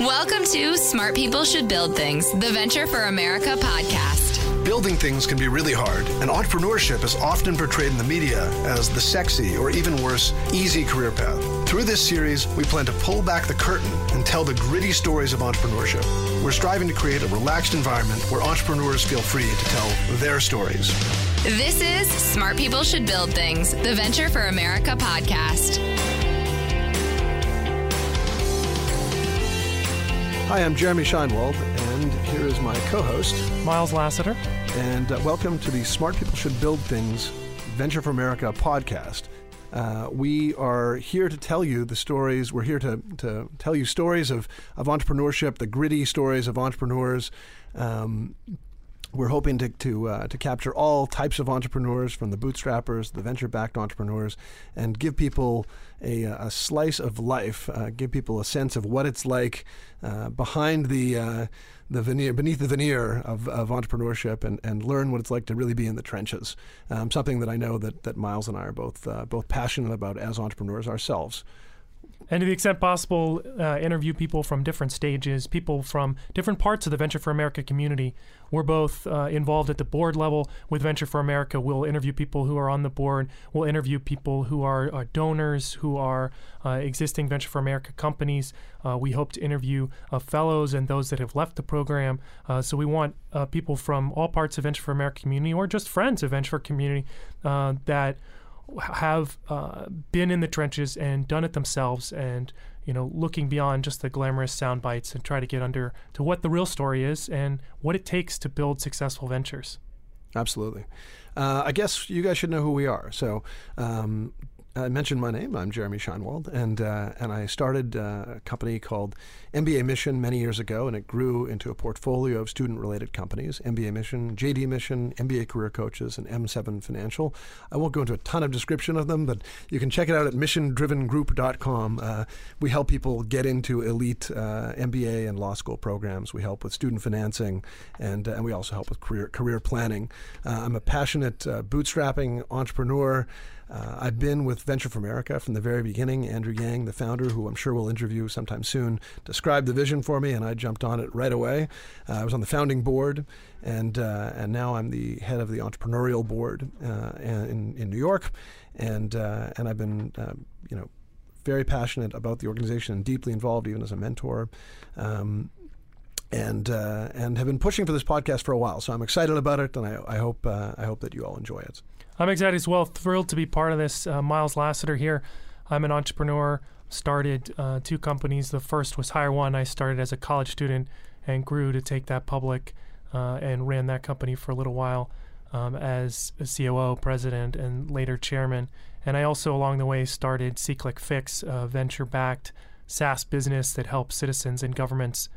Welcome to Smart People Should Build Things, the Venture for America podcast. Building things can be really hard, and entrepreneurship is often portrayed in the media as the sexy or even worse, easy career path. Through this series, we plan to pull back the curtain and tell the gritty stories of entrepreneurship. We're striving to create a relaxed environment where entrepreneurs feel free to tell their stories. This is Smart People Should Build Things, the Venture for America podcast. Hi, I'm Jeremy Shinewald, and here is my co host, Miles Lasater. And uh, welcome to the Smart People Should Build Things Venture for America podcast. Uh, we are here to tell you the stories. We're here to, to tell you stories of, of entrepreneurship, the gritty stories of entrepreneurs. Um, we're hoping to to, uh, to capture all types of entrepreneurs, from the bootstrappers, the venture-backed entrepreneurs, and give people a, a slice of life, uh, give people a sense of what it's like uh, behind the uh, the veneer, beneath the veneer of, of entrepreneurship, and, and learn what it's like to really be in the trenches. Um, something that I know that, that Miles and I are both uh, both passionate about as entrepreneurs ourselves and to the extent possible, uh, interview people from different stages, people from different parts of the Venture for America community. We're both uh, involved at the board level with Venture for America. We'll interview people who are on the board. We'll interview people who are, are donors, who are uh, existing Venture for America companies. Uh, we hope to interview uh, fellows and those that have left the program. Uh, so we want people from all parts of Venture for America community or just friends of Venture for community that have uh, been in the trenches and done it themselves and you know looking beyond just the glamorous sound bites and try to get under to what the real story is and what it takes to build successful ventures. Absolutely. Uh, i guess you guys should know who we are. So um, I mentioned my name. I'm Jeremy Shinewald, and uh, and I started uh, a company called MBA Mission many years ago, and it grew into a portfolio of student-related companies: MBA Mission, JD Mission, MBA Career Coaches, and M7 Financial. I won't go into a ton of description of them, but you can check it out at missiondrivengroup.com. Uh, we help people get into elite uh, MBA and law school programs. We help with student financing, and uh, and we also help with career career planning. Uh, I'm a passionate bootstrapping entrepreneur. Uh, I've been with Venture for America from the very beginning. Andrew Yang, the founder, who I'm sure we'll interview sometime soon, described the vision for me, and I jumped on it right away. Uh, I was on the founding board, and uh, and now I'm the head of the entrepreneurial board uh, in in New York, and uh, and I've been uh, you know very passionate about the organization and deeply involved even as a mentor. Um, and and have been pushing for this podcast for a while. So I'm excited about it, and I, I hope I hope that you all enjoy it. I'm excited as well. Thrilled to be part of this. Uh, Miles Lasater here. I'm an entrepreneur. Started uh, two companies. The first was Higher One. I started as a college student and grew to take that public uh, and ran that company for a little while um, as a COO, president, and later chairman. And I also, along the way, started SeeClickFix, a venture-backed SaaS business that helps citizens and governments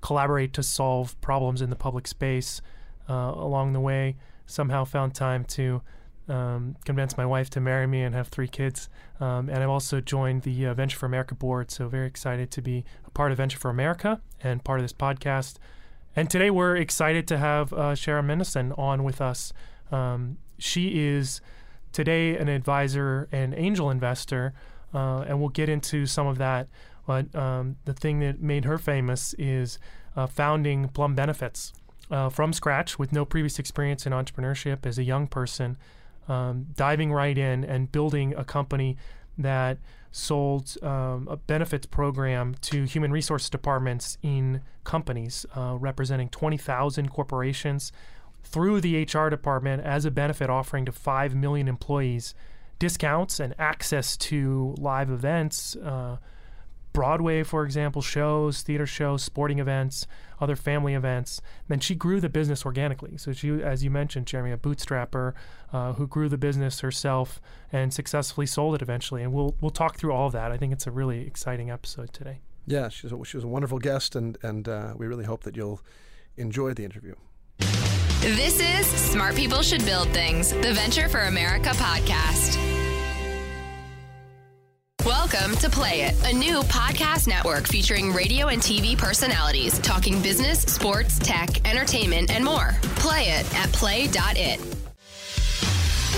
collaborate to solve problems in the public space. Uh, along the way, somehow found time to um, convinced my wife to marry me and have three kids. Um, and I've also joined the uh, Venture for America board. So, very excited to be a part of Venture for America and part of this podcast. And today we're excited to have uh, Sharon Mendelson on with us. Um, she is today an advisor and angel investor, uh, and we'll get into some of that. But um, the thing that made her famous is uh, founding Plum Benefits. Uh, from scratch with no previous experience in entrepreneurship as a young person um, diving right in and building a company that sold um, a benefits program to human resource departments in companies uh, representing 20,000 corporations through the HR department as a benefit offering to 5 million employees. Discounts and access to live events, uh, Broadway, for example, shows, theater shows, sporting events, other family events. Then she grew the business organically. So she, as you mentioned, Jeremy, a bootstrapper uh, who grew the business herself and successfully sold it eventually. And we'll we'll talk through all of that. I think it's a really exciting episode today. Yeah, she's a, she was a wonderful guest, and and uh, we really hope that you'll enjoy the interview. This is Smart People Should Build Things, the Venture for America podcast. Welcome to Play It, a new podcast network featuring radio and TV personalities talking business, sports, tech, entertainment, and more. Play it at play.it.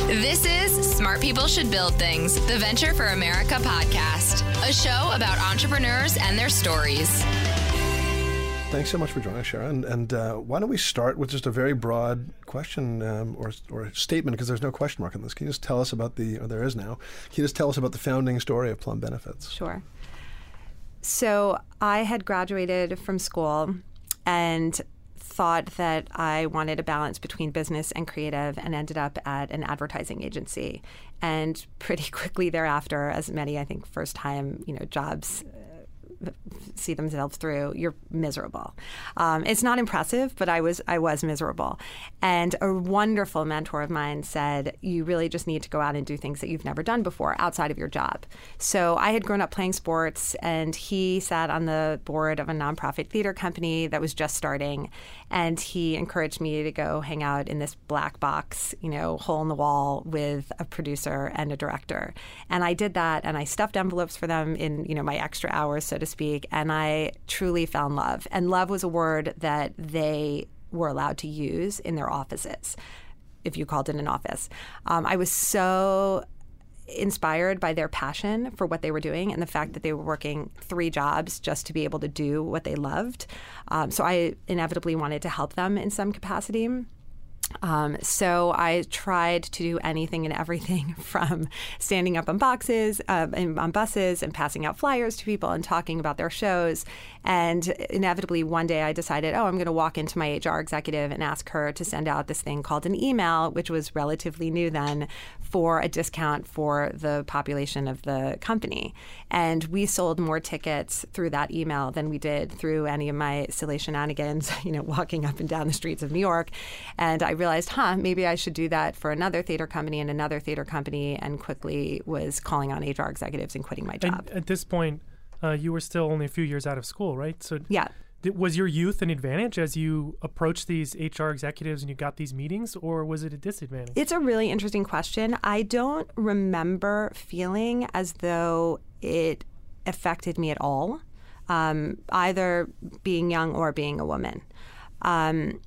This is Smart People Should Build Things, the Venture for America podcast, a show about entrepreneurs and their stories. Thanks so much for joining us, Sharon. And uh, why don't we start with just a very broad question um, or, or statement, because there's no question mark in this. Can you just tell us about the, or there is now, can you just tell us about the founding story of Plum Benefits? Sure. So I had graduated from school and thought that I wanted a balance between business and creative and ended up at an advertising agency. And pretty quickly thereafter, as many, I think, first time, you know, jobs see themselves through, you're miserable. Um, it's not impressive, but I was I was miserable. And a wonderful mentor of mine said, "You really just need to go out and do things that you've never done before outside of your job." So I had grown up playing sports, and he sat on the board of a nonprofit theater company that was just starting, and he encouraged me to go hang out in this black box, you know, hole in the wall with a producer and a director. And I did that, and I stuffed envelopes for them in you know my extra hours, so to speak, and I truly found love. And love was a word that they were allowed to use in their offices, if you called it an office. Um, I was so inspired by their passion for what they were doing and the fact that they were working three jobs just to be able to do what they loved. Um, so I inevitably wanted to help them in some capacity. Um, so I tried to do anything and everything from standing up on boxes, uh, and on buses, and passing out flyers to people and talking about their shows. And inevitably, one day I decided, oh, I'm going to walk into my HR executive and ask her to send out this thing called an email, which was relatively new then, for a discount for the population of the company. And we sold more tickets through that email than we did through any of my silly shenanigans, you know, walking up and down the streets of New York. And I realized, huh, maybe I should do that for another theater company and another theater company, and quickly was calling on HR executives and quitting my job. And at this point, uh, you were still only a few years out of school, right? So yeah. th- was your youth an advantage as you approached these HR executives and you got these meetings, or was it a disadvantage? It's a really interesting question. I don't remember feeling as though it affected me at all, um, either being young or being a woman. Um,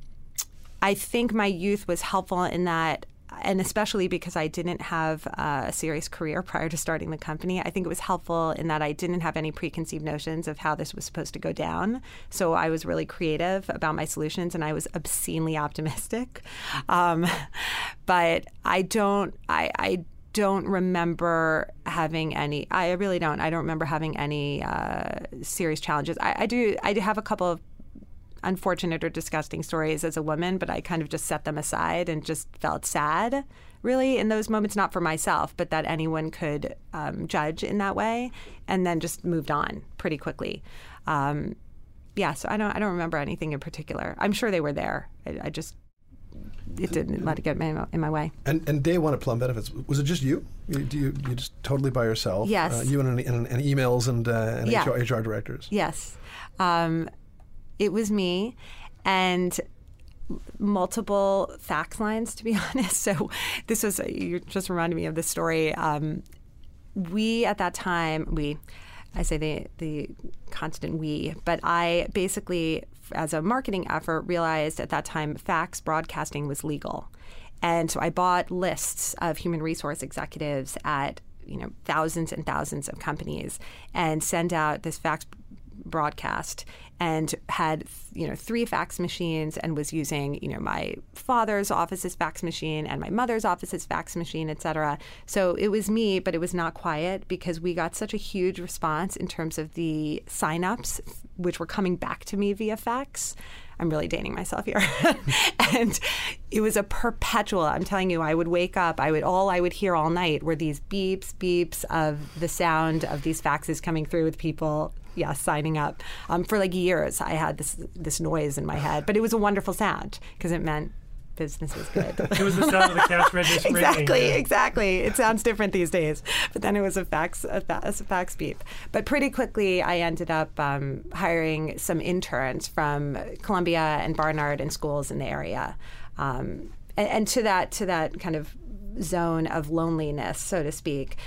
I think my youth was helpful in that, and especially because I didn't have uh, a serious career prior to starting the company, I think it was helpful in that I didn't have any preconceived notions of how this was supposed to go down. So I was really creative about my solutions and I was obscenely optimistic. Um, but I don't, I, I don't remember having any. I really don't. I don't remember having any uh, serious challenges. I, I, do. I do have a couple of unfortunate or disgusting stories as a woman, but I kind of just set them aside and just felt sad, really, in those moments, not for myself, but that anyone could um, judge in that way, and then just moved on pretty quickly. Um, yeah, so I don't, I don't remember anything in particular. I'm sure they were there. I, I just it didn't let it get in my way. And, and day one at Plum Benefits, was it just you? You, you, you just totally by yourself? Yes. Uh, you and, and, and, emails and, uh, and Yeah. HR, HR directors? Yes. Um, it was me and multiple fax lines, to be honest. So this was, you just reminded me of this story. Um, we, at that time, we, I say the, the constant we, but I basically, as a marketing effort, realized at that time fax broadcasting was legal. And so I bought lists of human resource executives at you know thousands and thousands of companies and send out this fax broadcast and had you know three fax machines and was using you know my father's office's fax machine and my mother's office's fax machine etc so it was me but it was not quiet because we got such a huge response in terms of the signups which were coming back to me via fax I'm really dating myself here. and it was a perpetual, I'm telling you, I would wake up, I would all I would hear all night were these beeps, beeps of the sound of these faxes coming through with people yeah, signing up. Um, for like years I had this this noise in my head. But it was a wonderful sound because it meant business is good. it was the sound of the cash register. exactly, ringing. exactly. It sounds different these days, but then it was a fax, a, a fax beep. But pretty quickly, I ended up um, hiring some interns from Columbia and Barnard and schools in the area, um, and, and to that to that kind of zone of loneliness, so to speak,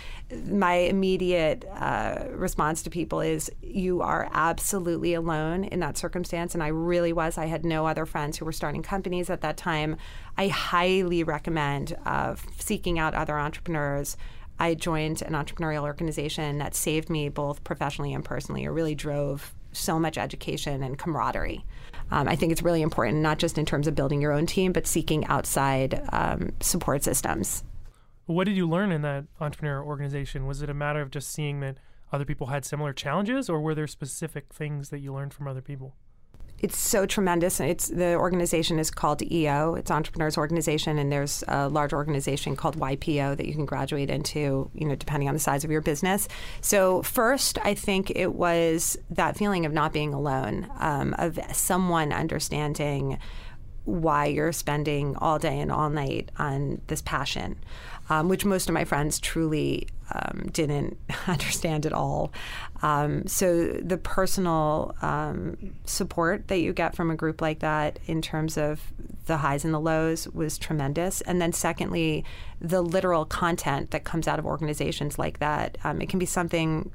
my immediate uh, response to people is you are absolutely alone in that circumstance. And I really was. I had no other friends who were starting companies at that time. I highly recommend uh, seeking out other entrepreneurs. I joined an entrepreneurial organization that saved me both professionally and personally. It really drove so much education and camaraderie. Um, I think it's really important, not just in terms of building your own team, but seeking outside um, support systems. What did you learn in that entrepreneur organization? Was it a matter of just seeing that other people had similar challenges, or were there specific things that you learned from other people? it's so tremendous. It's the organization is called EO. It's Entrepreneurs Organization, and there's a large organization called YPO that you can graduate into. You know, depending on the size of your business. So first, I think it was that feeling of not being alone, um, of someone understanding why you're spending all day and all night on this passion, um, which most of my friends truly um, didn't understand at all. Um, so the personal um, support that you get from a group like that in terms of the highs and the lows was tremendous. And then secondly, the literal content that comes out of organizations like that. Um, it can be something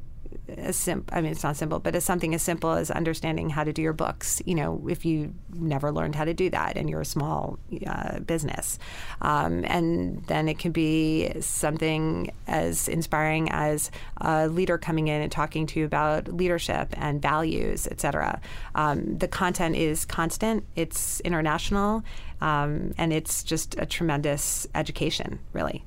as simple. I mean, it's not simple, but as something as simple as understanding how to do your books. You know, if you never learned how to do that and you're a small uh, business, um, and then it can be something as inspiring as a leader coming in and talking to you about leadership and values, et cetera. Um, the content is constant. It's international, um, and it's just a tremendous education, really.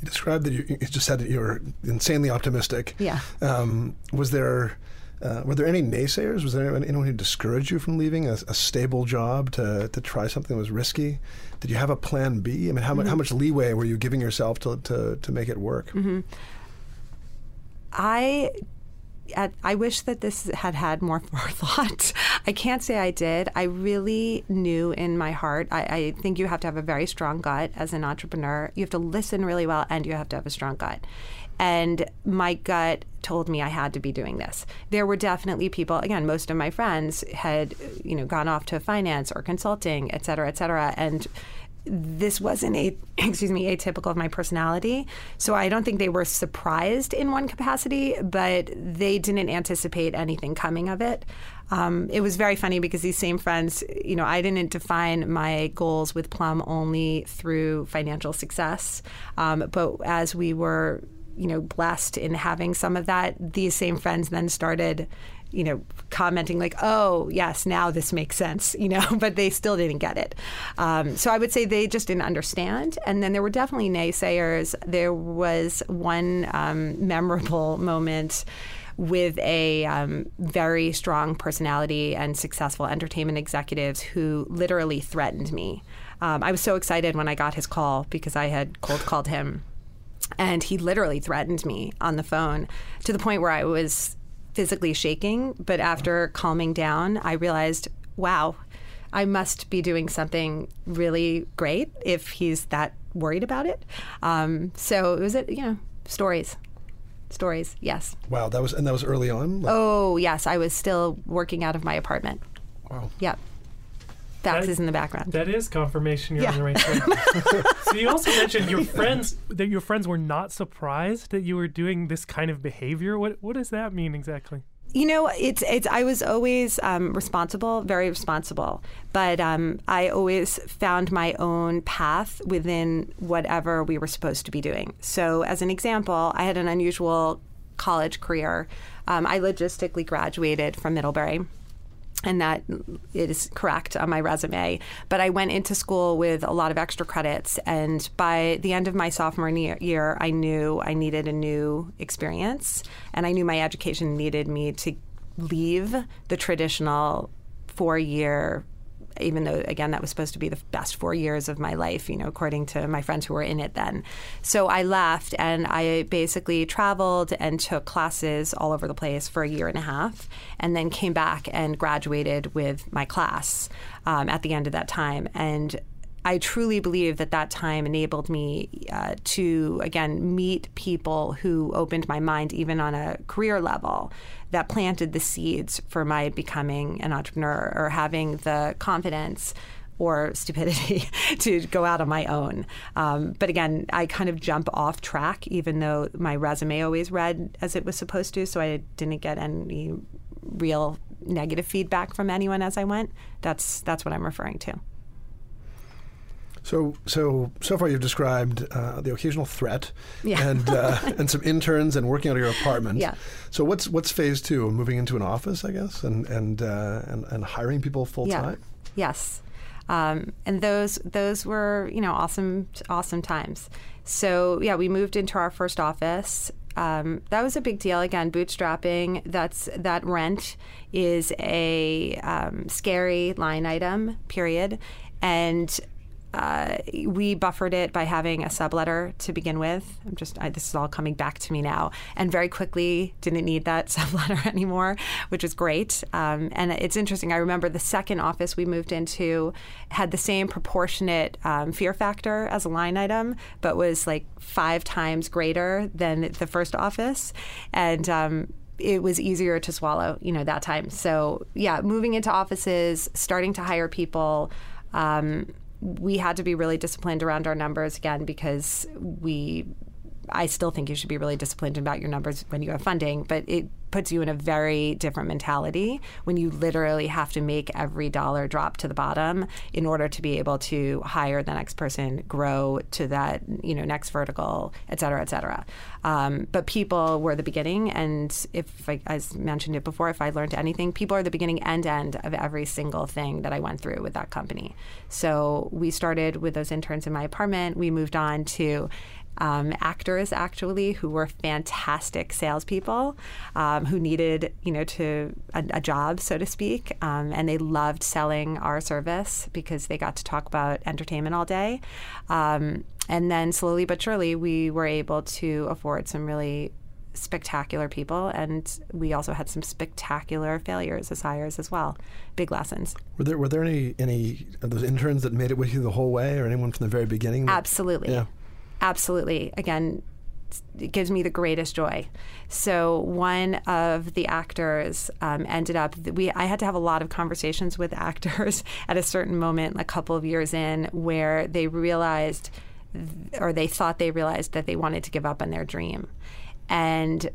You described that you, you just said that you were insanely optimistic. Yeah. Um, was there uh, were there any naysayers? Was there anyone, anyone who discouraged you from leaving a, a, stable job to, to try something that was risky? Did you have a plan B? I mean, how, mm-hmm. much, how much leeway were you giving yourself to, to, to make it work? Mm-hmm. I at, I wish that this had had more forethought. I can't say I did. I really knew in my heart. I, I, think you have to have a very strong gut as an entrepreneur. You have to listen really well, and you have to have a strong gut. And my gut told me I had to be doing this. There were definitely people. Again, most of my friends had, you know, gone off to finance or consulting, et cetera, et cetera, and this wasn't a excuse me atypical of my personality. So i don't think they were surprised in one capacity but they didn't anticipate anything coming of it. Um, it was very funny because these same friends you know i didn't define my goals with plum only through financial success. Um, but as we were you know blessed in having some of that these same friends then started you know, commenting like, "Oh, yes, now this makes sense," you know, but they still didn't get it. Um, so I would say they just didn't understand. And then there were definitely naysayers. There was one um, memorable moment with a um, very strong personality and successful entertainment executives who literally threatened me. Um, I was so excited when I got his call because I had cold called him. And he literally threatened me on the phone to the point where I was physically shaking, but after calming down, I realized, wow, I must be doing something really great if he's that worried about it. Um, so it was, a, you know, stories. Stories, yes. Wow, that was and that was early on. Like- oh yes, I was still working out of my apartment. Wow. Yep faxes in the background. That is confirmation you're yeah. on the right track. so you also mentioned your friends that your friends were not surprised that you were doing this kind of behavior. What what does that mean exactly? You know, it's it's. I was always um, responsible, very responsible, but um, I always found my own path within whatever we were supposed to be doing. So, as an example, I had an unusual college career. Um, I logistically graduated from Middlebury and that is correct on my resume. But I went into school with a lot of extra credits, and by the end of my sophomore year, I knew I needed a new experience, and I knew my education needed me to leave the traditional four year even though again that was supposed to be the best four years of my life, you know, according to my friends who were in it then. So I left and I basically traveled and took classes all over the place for a year and a half, and then came back and graduated with my class um, at the end of that time and. I truly believe that that time enabled me uh, to, again, meet people who opened my mind, even on a career level, that planted the seeds for my becoming an entrepreneur or having the confidence or stupidity to go out on my own. Um, but again, I kind of jump off track, even though my resume always read as it was supposed to, so I didn't get any real negative feedback from anyone as I went. That's that's what I'm referring to. So, so so far you've described uh, the occasional threat, Yeah. and uh, and some interns and working out of your apartment. Yeah. So what's what's phase two? Moving into an office, I guess, and and uh, and, and hiring people full time. Yeah. Yes. Um, and those those were you know awesome awesome times. So yeah, we moved into our first office. Um, that was a big deal. Again, bootstrapping. That's that rent is a um, scary line item. Period. And uh, we buffered it by having a subletter to begin with. I'm just I, this is all coming back to me now, and very quickly didn't need that subletter anymore, which is great. Um, and it's interesting. I remember the second office we moved into had the same proportionate um, fear factor as a line item, but was like five times greater than the first office, and. Um, it was easier to swallow, you know, that time. So yeah, moving into offices, starting to hire people. Um, we had to be really disciplined around our numbers again because we I still think you should be really disciplined about your numbers when you have funding, but it puts you in a very different mentality when you literally have to make every dollar drop to the bottom in order to be able to hire the next person, grow to that you know next vertical, et cetera, et cetera. Um, but people were the beginning, and if I, as mentioned it before, if I learned anything, people are the beginning and end of every single thing that I went through with that company. So we started with those interns in my apartment. We moved on to um, actors actually who were fantastic salespeople um, who needed you know to a, a job so to speak um, and they loved selling our service because they got to talk about entertainment all day um, and then slowly but surely we were able to afford some really spectacular people and we also had some spectacular failures as hires as well big lessons Were there were there any any of those interns that made it with you the whole way, or anyone from the very beginning? that- Absolutely. Yeah. Absolutely. Again, it gives me the greatest joy. So one of the actors um, ended up. We I had to have a lot of conversations with actors at a certain moment, a couple of years in, where they realized, or they thought they realized that they wanted to give up on their dream, and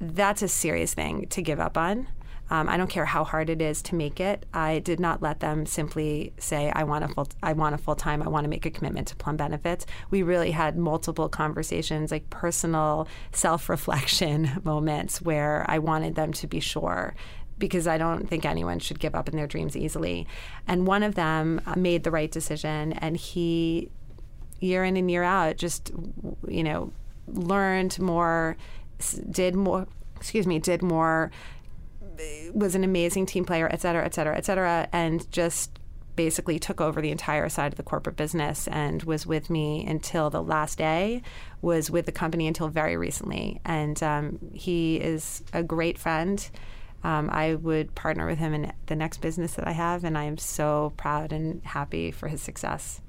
that's a serious thing to give up on. Um, I don't care how hard it is to make it. I did not let them simply say, "I want a full, I want a full time. I want to make a commitment to Plum Benefits." We really had multiple conversations, like personal self reflection moments, where I wanted them to be sure. Because I don't think anyone should give up on their dreams easily. And one of them uh, made the right decision, and he, year in and year out, just, you know, learned more, did more, excuse me, did more was an amazing team player, et cetera, et cetera, et cetera, and just basically took over the entire side of the corporate business and was with me until the last day, was with the company until very recently. And um, he is a great friend. Um, I would partner with him in the next business that I have, and I am so proud and happy for his success.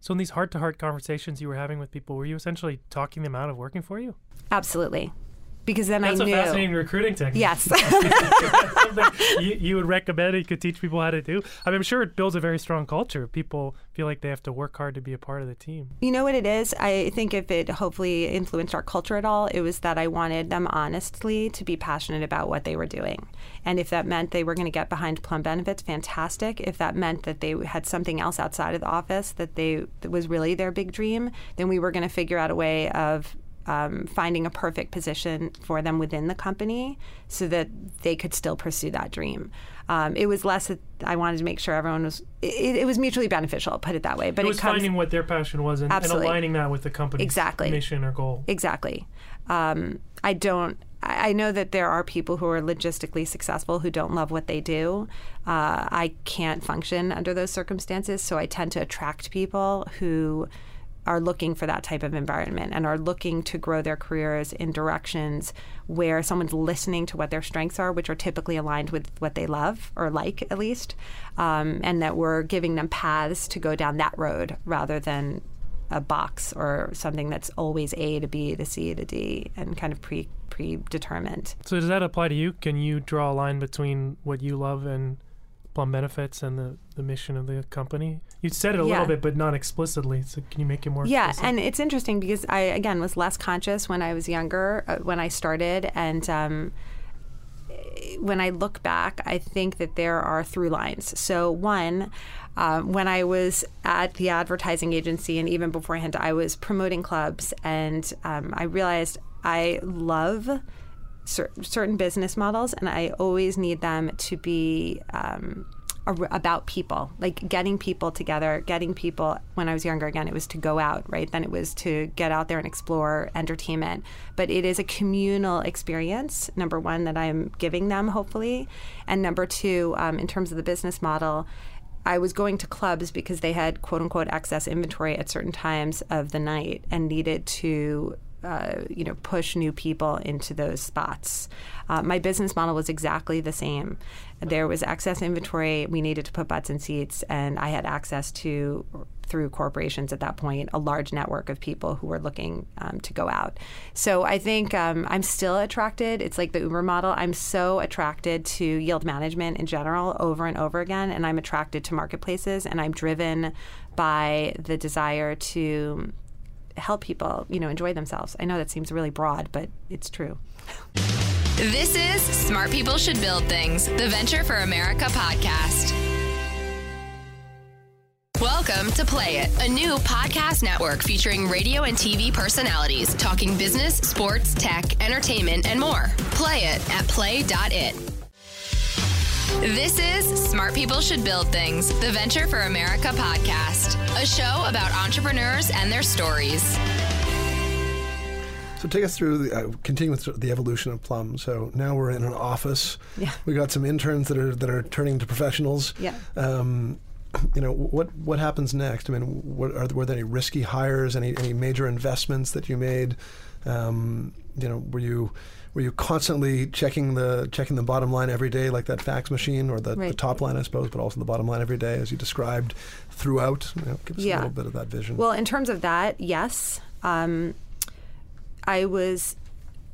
So in these heart-to-heart conversations you were having with people, were you essentially talking them out of working for you? Absolutely. Because then That's I a knew. fascinating recruiting technique. Yes. you, you would recommend you could teach people how to do. I mean, I'm sure it builds a very strong culture. People feel like they have to work hard to be a part of the team. You know what it is? I think if it hopefully influenced our culture at all, it was that I wanted them honestly to be passionate about what they were doing. And if that meant they were going to get behind Plum Benefits, fantastic. If that meant that they had something else outside of the office that they that was really their big dream, then we were going to figure out a way of um, finding a perfect position for them within the company so that they could still pursue that dream. Um, it was less that I wanted to make sure everyone was. It, it was mutually beneficial, put it that way. But it was comes, finding what their passion was and, and aligning that with the company's Exactly. mission or goal. Exactly. Um, I don't. I I know that there are people who are logistically successful who don't love what they do. Uh, I can't function under those circumstances, so I tend to attract people who are looking for that type of environment and are looking to grow their careers in directions where someone's listening to what their strengths are, which are typically aligned with what they love or like at least, um, and that we're giving them paths to go down that road rather than a box or something that's always A to B to C to D and kind of pre predetermined. So does that apply to you? Can you draw a line between what you love and Plum Benefits and the, the mission of the company? You said it a Yeah. little bit, but not explicitly. So can you make it more Yeah, explicit? and it's interesting because I again was less conscious when I was younger uh, when I started, and um, when I look back, I think that there are through lines. So one. Um, when I was at the advertising agency, and even beforehand, I was promoting clubs, and um, I realized I love cer- certain business models, and I always need them to be um, about people, like getting people together, getting people. When I was younger, again, it was to go out, right? Then it was to get out there and explore entertainment. But it is a communal experience, number one, that I'm giving them, hopefully. And number two, um, in terms of the business model, I was going to clubs because they had quote unquote excess inventory at certain times of the night and needed to. Uh, you know, push new people into those spots. Uh, my business model was exactly the same. There was excess inventory. We needed to put butts in seats, and I had access to, through corporations at that point, a large network of people who were looking um, to go out. So I think um, I'm still attracted. It's like the Uber model. I'm so attracted to yield management in general over and over again, and I'm attracted to marketplaces, and I'm driven by the desire to help people, you know, enjoy themselves. I know that seems really broad, but it's true. This is Smart People Should Build Things, the Venture for America podcast. Welcome to Play It, a new podcast network featuring radio and TV personalities talking business, sports, tech, entertainment, and more. Play it at play.it. This is Smart People Should Build Things, the Venture for America podcast, a show about entrepreneurs and their stories. So take us through the uh, continue with the evolution of Plum. So now we're in an office. Yeah. We got some interns that are that are turning to professionals. Yeah. Um, you know what what happens next? I mean, what, are, were there any risky hires? Any any major investments that you made? Um, you know, were you were you constantly checking the checking the bottom line every day, like that fax machine, or the, the top line, I suppose, but also the bottom line every day, as you described throughout? You know, give us a little bit of that vision. Well, in terms of that, yes. Um, I was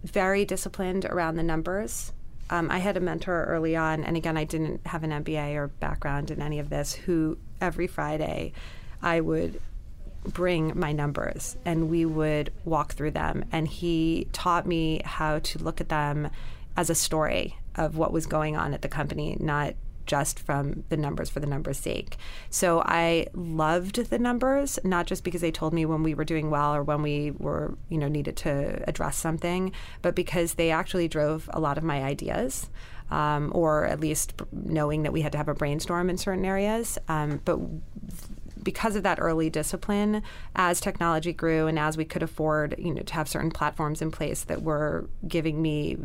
very disciplined around the numbers. Um, I had a mentor early on, and again, I didn't have an MBA or background in any of this, who every Friday I would bring my numbers and we would walk through them. And he taught me how to look at them as a story of what was going on at the company, not just from the numbers for the numbers' sake. So I loved the numbers, not just because they told me when we were doing well or when we were, you know, needed to address something, but because they actually drove a lot of my ideas. Um, or at least knowing that we had to have a brainstorm in certain areas. Um, but because of that early discipline, as technology grew and as we could afford, you know, to have certain platforms in place that were giving me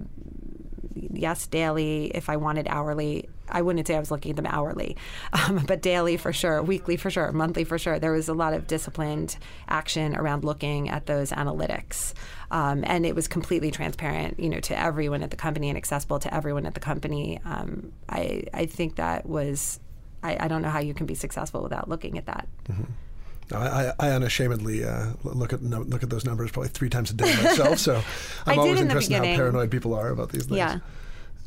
yes, daily. If I wanted hourly, I wouldn't say I was looking at them hourly, um, but daily for sure, weekly for sure, monthly for sure. There was a lot of disciplined action around looking at those analytics, um, and it was completely transparent, you know, to everyone at the company and accessible to everyone at the company. Um, I I think that was. I, I don't know how you can be successful without looking at that. I, I I unashamedly uh, look at no, look at those numbers probably three times a day myself. So I'm always in interested in how paranoid people are about these things. Yeah.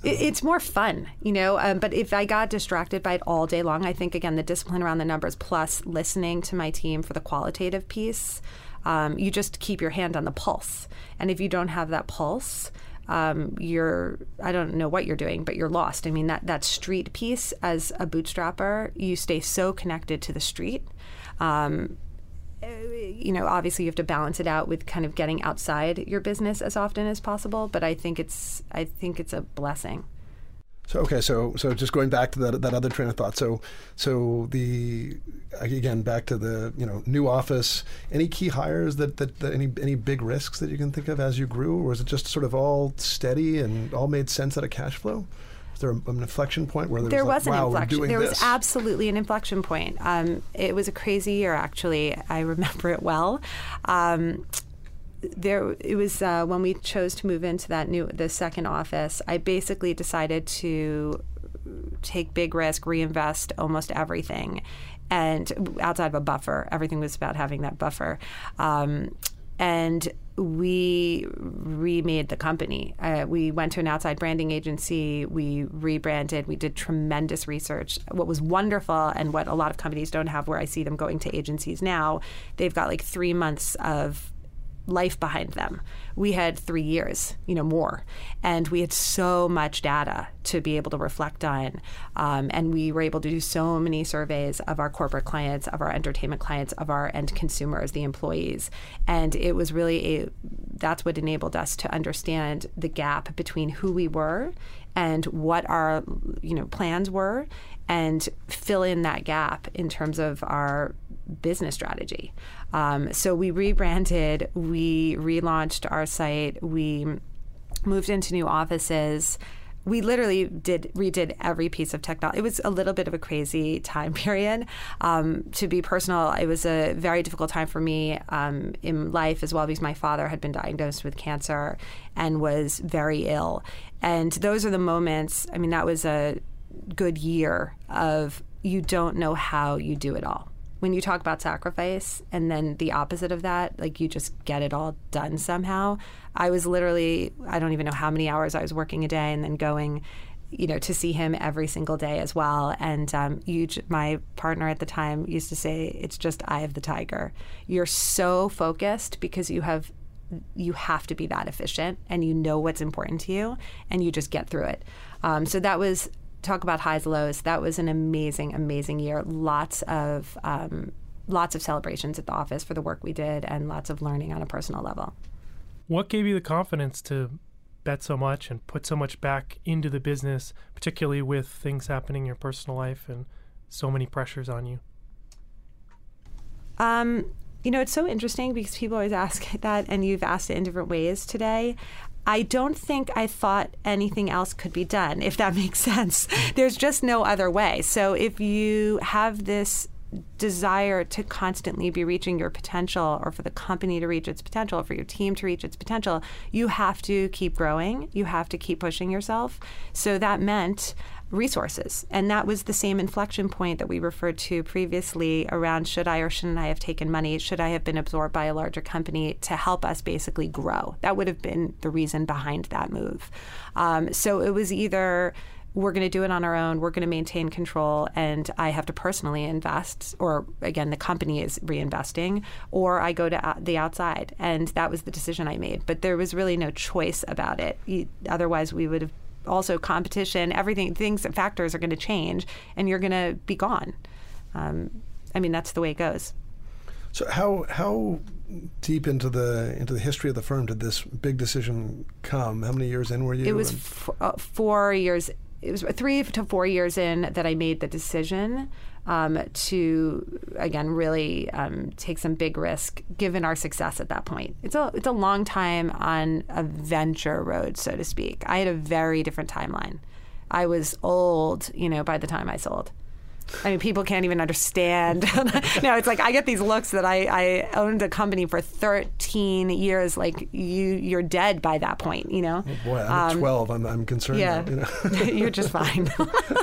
It, it's more fun, you know. Um, but if I got distracted by it all day long, I think again the discipline around the numbers plus listening to my team for the qualitative piece, um, you just keep your hand on the pulse. And if you don't have that pulse, um, you're I don't know what you're doing, but you're lost. I mean that that street piece as a bootstrapper, you stay so connected to the street. Um, you know, obviously you have to balance it out with kind of getting outside your business as often as possible. But I think it's I think it's a blessing. So okay, so so just going back to that that other train of thought. So so the again back to the you know new office. Any key hires that, that, that any any big risks that you can think of as you grew, or was it just sort of all steady and all made sense out of cash flow? Was there an inflection point where there, there was, was like, an wow, inflection. there this? was absolutely an inflection point. Um, it was a crazy year, actually. I remember it well. Um, there, it was uh, when we chose to move into that new, the second office. I basically decided to take big risk, reinvest almost everything, and outside of a buffer, everything was about having that buffer. Um, and we remade the company. Uh, we went to an outside branding agency. We rebranded. We did tremendous research. What was wonderful, and what a lot of companies don't have, where I see them going to agencies now, they've got like three months of life behind them. We had three years, you know, more, and we had so much data to be able to reflect on, um, and we were able to do so many surveys of our corporate clients, of our entertainment clients, of our end consumers, the employees, and it was really a that's what enabled us to understand the gap between who we were and what our you know plans were and fill in that gap in terms of our business strategy. Um, so we rebranded, we relaunched our site, we moved into new offices. We literally did redid every piece of technology. It was a little bit of a crazy time period. Um, to be personal, it was a very difficult time for me um, in life as well because my father had been diagnosed with cancer and was very ill. And those are the moments. I mean, that was a good year of you don't know how you do it all. When you talk about sacrifice and then the opposite of that, like you just get it all done somehow. I was literally, I don't even know how many hours I was working a day and then going, you know, to see him every single day as well. And um, you, my partner at the time used to say, it's just eye of the tiger. You're so focused because you have you have to be that efficient and you know what's important to you and you just get through it. Um, so that was talk about highs and lows. That was an amazing, amazing year. Lots of um, lots of celebrations at the office for the work we did, and lots of learning on a personal level. What gave you the confidence to bet so much and put so much back into the business, particularly with things happening in your personal life and so many pressures on you? Um, you know, it's so interesting because people always ask that, and you've asked it in different ways today. I don't think I thought anything else could be done, if that makes sense. There's just no other way. So if you have this desire to constantly be reaching your potential or for the company to reach its potential for your team to reach its potential you have to keep growing you have to keep pushing yourself so that meant resources and that was the same inflection point that we referred to previously around should i or shouldn't i have taken money should i have been absorbed by a larger company to help us basically grow that would have been the reason behind that move um, so it was either we're going to do it on our own. We're going to maintain control, and I have to personally invest, or again, the company is reinvesting, or I go to the outside. And that was the decision I made. But there was really no choice about it. Otherwise, we would have also competition, everything, things, factors are going to change, and you're going to be gone. Um, I mean, that's the way it goes. So how how deep into the into the history of the firm did this big decision come? How many years in were you? It was f- uh, four years it was three to four years in that I made the decision um, to again really um, take some big risk given our success at that point. It's a it's a long time on a venture road, so to speak. I had a very different timeline. I was old, you know, by the time I sold. I mean, people can't even understand. no, it's like I get these looks that I, I owned a company for 13 years. Like you, you're dead by that point, you know. Oh boy, I'm um, 12. I'm, I'm concerned. Yeah, now, you know? you're just fine.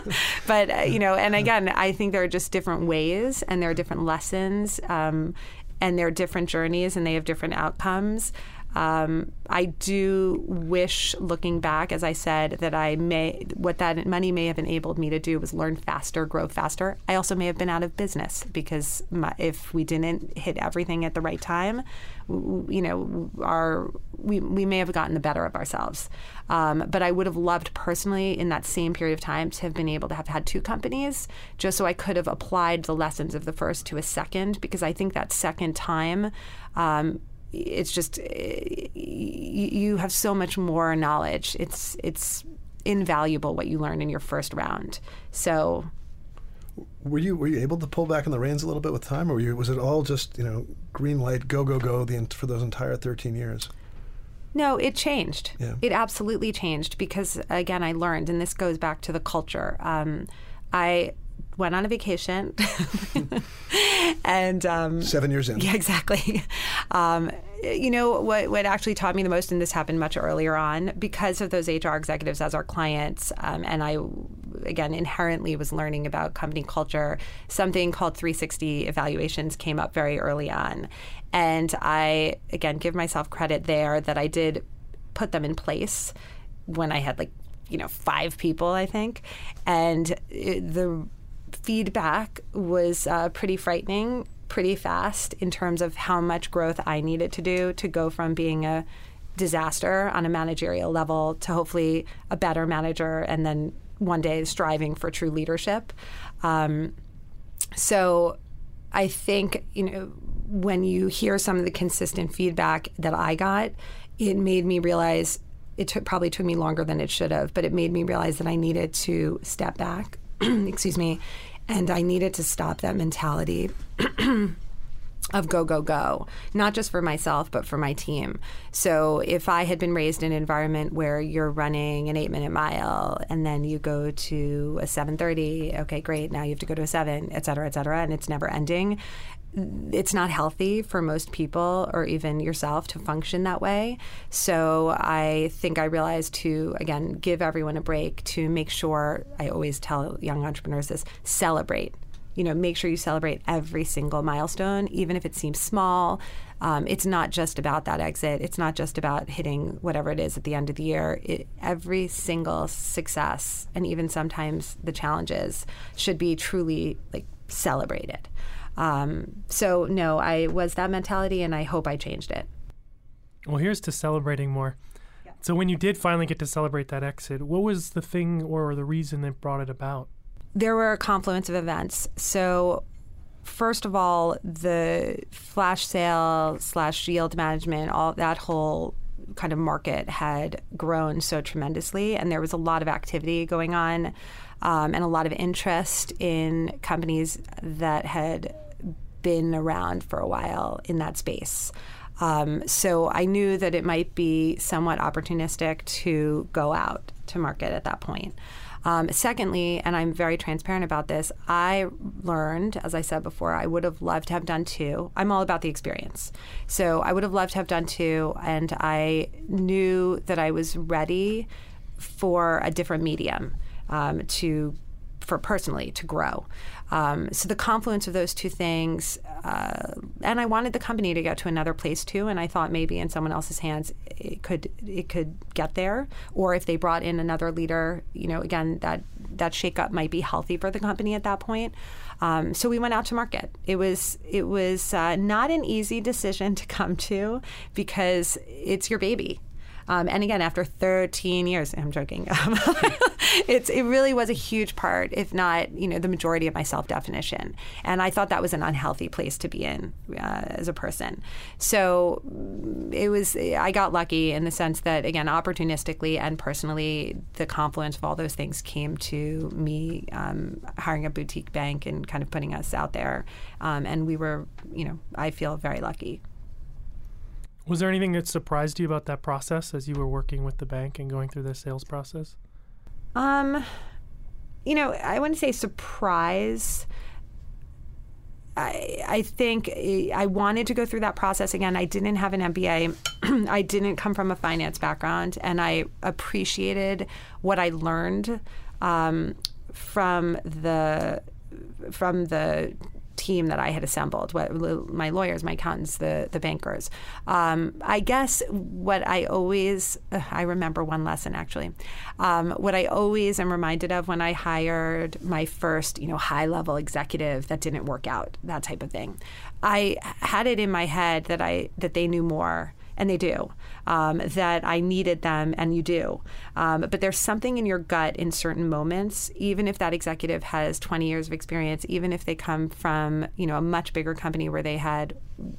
but uh, you know, and again, I think there are just different ways, and there are different lessons, um, and there are different journeys, and they have different outcomes. Um, I do wish, looking back, as I said, that I may what that money may have enabled me to do was learn faster, grow faster. I also may have been out of business because my, if we didn't hit everything at the right time, you know, our we we may have gotten the better of ourselves. Um, but I would have loved personally in that same period of time to have been able to have had two companies, just so I could have applied the lessons of the first to a second, because I think that second time. Um, it's just you have so much more knowledge. It's it's invaluable what you learn in your first round. So were you were you able to pull back on the reins a little bit with time, or you, was it all just you know green light, go go go the, for those entire thirteen years? No, it changed. Yeah. It absolutely changed because, again, I learned, and this goes back to the culture. Um, I went on a vacation, and um, Seven years in. yeah, exactly. Um, you know what? What actually taught me the most, and this happened much earlier on, because of those HR executives as our clients, um, and I, again, inherently was learning about company culture. Something called 360 evaluations came up very early on, and I again give myself credit there that I did put them in place when I had like you know five people, I think, and it, the feedback was uh, pretty frightening pretty fast in terms of how much growth I needed to do to go from being a disaster on a managerial level to hopefully a better manager and then one day striving for true leadership. Um, so I think, you know, when you hear some of the consistent feedback that I got, it made me realize it took, probably took me longer than it should have, but it made me realize that I needed to step back, excuse me, and I needed to stop that mentality of go, go, go, not just for myself, but for my team. So if I had been raised in an environment where you're running an eight minute mile and then you go to a 730, okay, great, now you have to go to a seven, et cetera, et cetera, and it's never ending. It's not healthy for most people or even yourself to function that way. So I think I realized to, again, give everyone a break to make sure, I always tell young entrepreneurs this celebrate you know, make sure you celebrate every single milestone, even if it seems small. Um, it's not just about that exit. It's not just about hitting whatever it is at the end of the year. It, every single success, and even sometimes the challenges, should be truly like celebrated. Um, so no, I was that mentality, and I hope I changed it. Well, here's to celebrating more. So when you did finally get to celebrate that exit, what was the thing or the reason that brought it about? there were a confluence of events. So, first of all, the flash sale slash yield management, all that whole kind of market had grown so tremendously, and there was a lot of activity going on, um, and a lot of interest in companies that had been around for a while in that space. Um, so I knew that it might be somewhat opportunistic to go out to market at that point. Um, secondly, and I'm very transparent about this, I learned, as I said before, I would have loved to have done two. I'm all about the experience. So I would have loved to have done two, and I knew that I was ready for a different medium um, to for personally to grow. Um, so the confluence of those two things, uh, and I wanted the company to get to another place too. And I thought maybe in someone else's hands it could it could get there, or if they brought in another leader, you know, again that that shakeup might be healthy for the company at that point. Um, so we went out to market. It was it was uh, not an easy decision to come to because it's your baby. Um, and again, after 13 years, I'm joking. it's it really was a huge part, if not you know the majority of my self definition. And I thought that was an unhealthy place to be in uh, as a person. So it was. I got lucky in the sense that again, opportunistically and personally, the confluence of all those things came to me um, hiring a boutique bank and kind of putting us out there. Um, and we were, you know, I feel very lucky. Was there anything that surprised you about that process as you were working with the bank and going through the sales process? Um, you know, I wouldn't say surprise. I, I think I wanted to go through that process again. I didn't have an MBA. I didn't come from a finance background, and I appreciated what I learned um, from the from the team that I had assembled, what, my lawyers, my accountants, the, the bankers. Um, I guess what I always, I remember one lesson actually. Um, what I always am reminded of when I hired my first, you know, high level executive that didn't work out, that type of thing. I had it in my head that I that they knew more and they do, um, that I needed them, and you do. Um, but there's something in your gut in certain moments, even if that executive has 20 years of experience, even if they come from you know a much bigger company where they had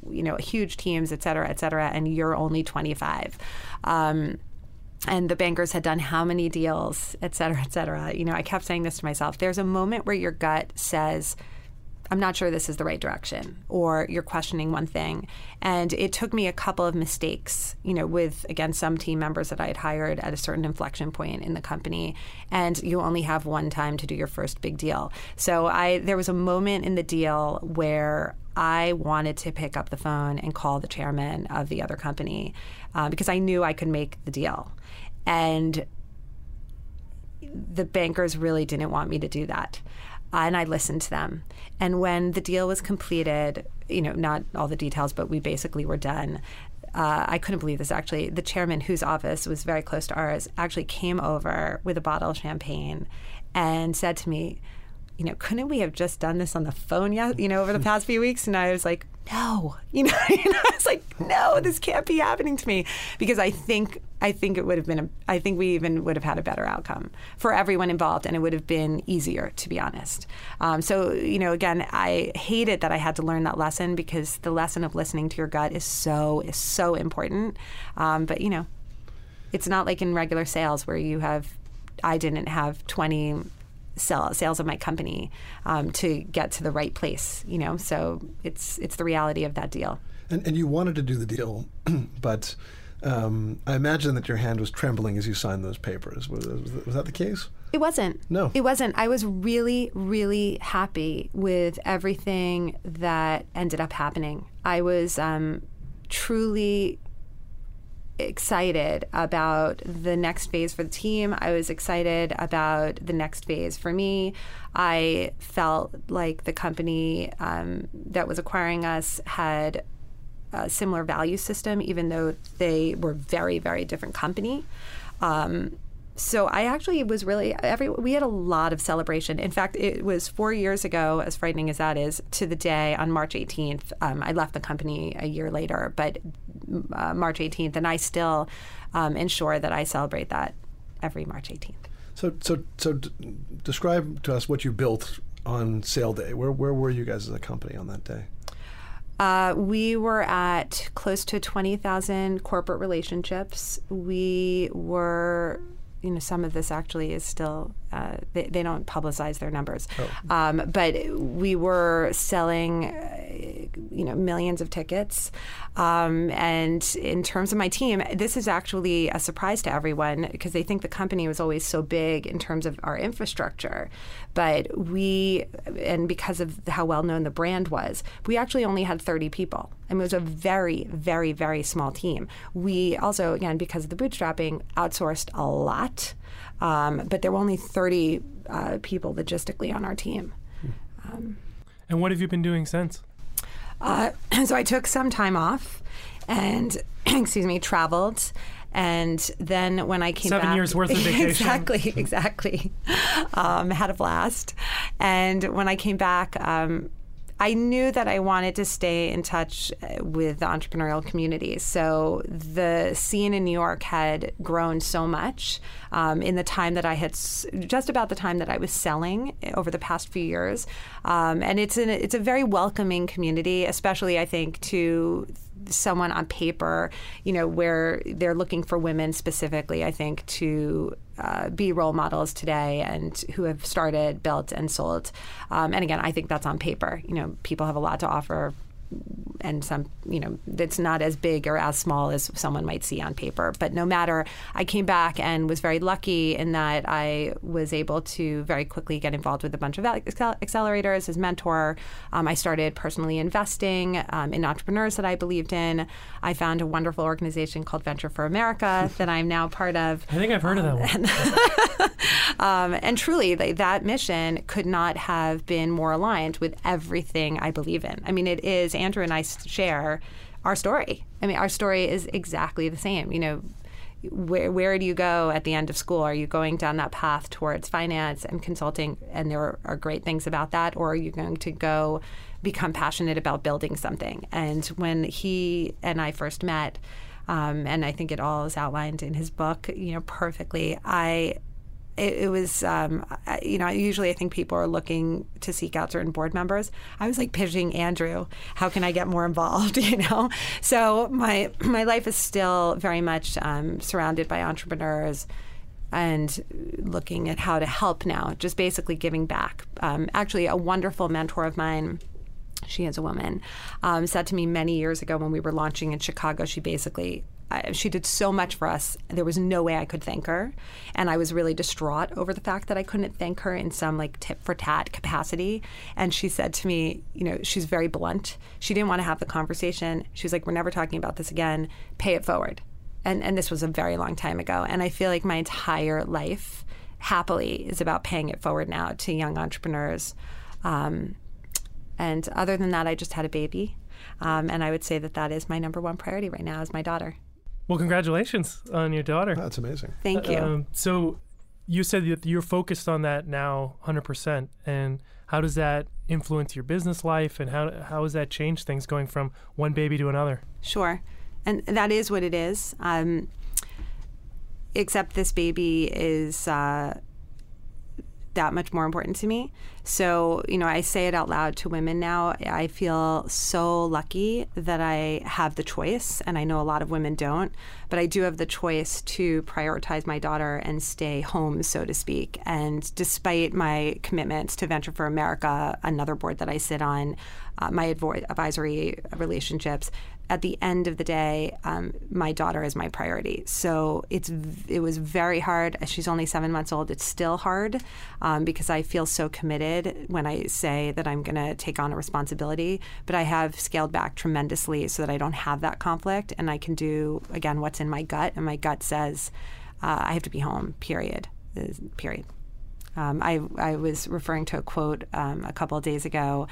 you know huge teams, et cetera, et cetera, and you're only 25. Um, and the bankers had done how many deals, et cetera, et cetera. You know, I kept saying this to myself. There's a moment where your gut says, I'm not sure this is the right direction, or you're questioning one thing. And it took me a couple of mistakes, you know, with, again, some team members that I had hired at a certain inflection point in the company. And you only have one time to do your first big deal. So I, there was a moment in the deal where I wanted to pick up the phone and call the chairman of the other company uh, because I knew I could make the deal. And the bankers really didn't want me to do that. Uh, and I listened to them. And when the deal was completed, you know, not all the details, but we basically were done. Uh, I couldn't believe this actually. The chairman, whose office was very close to ours, actually came over with a bottle of champagne and said to me, you know, couldn't we have just done this on the phone yet, you know, over the past few weeks? And I was like, no, you know, I was like, no, this can't be happening to me because I think, I think it would have been, a, I think we even would have had a better outcome for everyone involved and it would have been easier, to be honest. Um, so, you know, again, I hated that I had to learn that lesson because the lesson of listening to your gut is so, is so important. Um, but, you know, it's not like in regular sales where you have I didn't have 20 sell, sales of my company um, to get to the right place. You know, so it's it's the reality of that deal. And, and you wanted to do the deal, but um, I imagine that your hand was trembling as you signed those papers. Was, was that the case? It wasn't. No. It wasn't. I was really, really happy with everything that ended up happening. I was um, truly excited about the next phase for the team. I was excited about the next phase for me. I felt like the company um, that was acquiring us had similar value system, even though they were very, very different company. Um, so I actually was really every we had a lot of celebration. In fact, it was four years ago, as frightening as that is, to the day on March 18th. Um, I left the company a year later, but uh, March 18th, and I still um, ensure that I celebrate that every March 18th. So, so, so, d- describe to us what you built on sale day. Where, where were you guys as a company on that day? Uh, we were at close to 20,000 corporate relationships. We were you know, some of this actually is still uh, they, they, don't publicize their numbers, oh. um, but we were selling, uh, you know, millions of tickets. Um, and in terms of my team, this is actually a surprise to everyone because they think the company was always so big in terms of our infrastructure, but we, and because of how well known the brand was, we actually only had 30 people. I mean, it was a very, very, very small team. We also, again, because of the bootstrapping, outsourced a lot, um, but there were only 30 uh, people logistically on our team. Um, and what have you been doing since? Uh, so I took some time off and, excuse me, traveled. And then when I came seven back, years worth of vacation, exactly, exactly, um, had a blast. And when I came back, um, I knew that I wanted to stay in touch uh, with the entrepreneurial community. So the scene in New York had grown so much um, in the time that I had, just about the time that I was selling over the past few years. Um, and it's an, it's a very welcoming community, especially I think to someone on paper, you know, where they're looking for women specifically, I think, to uh, be role models today and who have started, built, and sold. Um, and again, I think that's on paper. You know, people have a lot to offer and some, you know, it's not as big or as small as someone might see on paper. But no matter, I came back and was very lucky in that I was able to very quickly get involved with a bunch of accelerators as mentor. Um, I started personally investing um, in entrepreneurs that I believed in. I found a wonderful organization called Venture for America that I'm now part of. I think I've heard um, of that one. Um, and truly, that mission could not have been more aligned with everything I believe in. I mean, it is Andrew and I share our story. I mean, our story is exactly the same. You know, where where do you go at the end of school? Are you going down that path towards finance and consulting, and there are great things about that, or are you going to go become passionate about building something? And when he and I first met, um, and I think it all is outlined in his book, you know, perfectly. I it, it was, um, you know, usually I think people are looking to seek out certain board members. I was like pitching Andrew, how can I get more involved, you know? So my, my life is still very much um, surrounded by entrepreneurs. and looking at how to help now, just basically giving back. Um, actually, a wonderful mentor of mine she is a woman, um, said to me many years ago when we were launching in Chicago, she basically she did so much for us. There was no way I could thank her, and I was really distraught over the fact that I couldn't thank her in some like tit for tat capacity. And she said to me, you know, she's very blunt. She didn't want to have the conversation. She was like, "We're never talking about this again. Pay it forward." And and this was a very long time ago. And I feel like my entire life, happily, is about paying it forward now to young entrepreneurs. Um, and other than that, I just had a baby. Um, and I would say that that is my number one priority right now is my daughter. Well, congratulations on your daughter. That's amazing. Thank you. Um, so you said that you're focused on that now 100%. And how does that influence your business life? And how, how has that changed things going from one baby to another? Sure. And that is what it is. Um, except this baby is. Uh, that much more important to me. So, you know, I say it out loud to women now. I feel so lucky that I have the choice, and I know a lot of women don't, but I do have the choice to prioritize my daughter and stay home, so to speak. And despite my commitments to Venture for America, another board that I sit on, uh, my advisory relationships, at the end of the day, um, my daughter is my priority. So it's it was very hard. She's only seven months old. It's still hard um, because I feel so committed when I say that I'm going to take on a responsibility. But I have scaled back tremendously so that I don't have that conflict, and I can do again what's in my gut. And my gut says uh, I have to be home. Period. Period. Um, I, I was referring to a quote um, a couple of days ago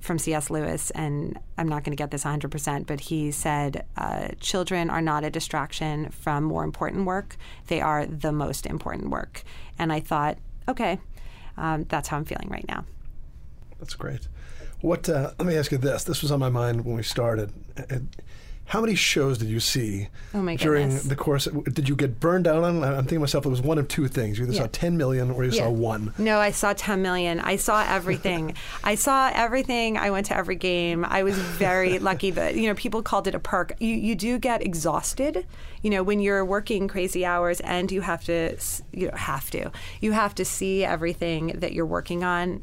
from C.S. Lewis, and I'm not going to get this 100%, but he said, uh, Children are not a distraction from more important work. They are the most important work. And I thought, okay, um, that's how I'm feeling right now. That's great. What? Uh, let me ask you this. This was on my mind when we started. How many shows did you see oh during goodness. the course? Did you get burned out on? I'm thinking to myself, it was one of two things. You either yeah. saw 10 million or you yeah. saw one. No, I saw 10 million. I saw everything. I saw everything. I went to every game. I was very lucky that, you know, people called it a perk. You, you do get exhausted, you know, when you're working crazy hours and you have to, you know, have to. You have to see everything that you're working on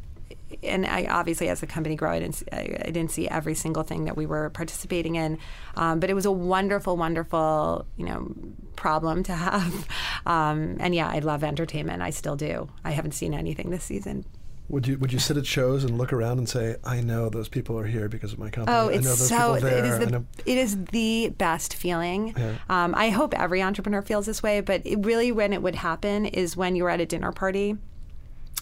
and I obviously as the company grew, I didn't see, I, didn't see every single thing that we were participating in, um, but it was a wonderful, wonderful you know problem to have. Um, and yeah, I love entertainment. I still do. I haven't seen anything this season. Would you would you sit at shows and look around and say, "I know those people are here because of my company. Oh, it's so it is the it is the best feeling. Yeah. Um, I hope every entrepreneur feels this way, but it really, when it would happen, is when you're at a dinner party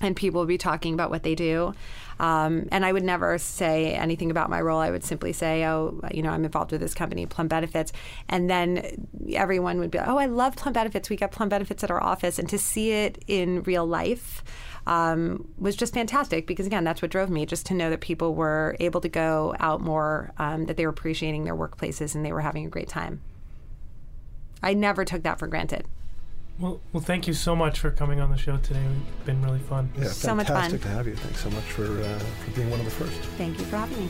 and people would be talking about what they do. Um, and I would never say anything about my role. I would simply say, oh, you know, I'm involved with this company, Plum Benefits. And then everyone would be, oh, I love Plum Benefits. We got Plum Benefits at our office. And to see it in real life um, was just fantastic because, again, that's what drove me, just to know that people were able to go out more, um, that they were appreciating their workplaces and they were having a great time. I never took that for granted. Well, well, thank you so much for coming on the show today. It's been really fun. Yeah, so fantastic to have you. Thanks so much for uh, for being one of the first. Thank you for having me.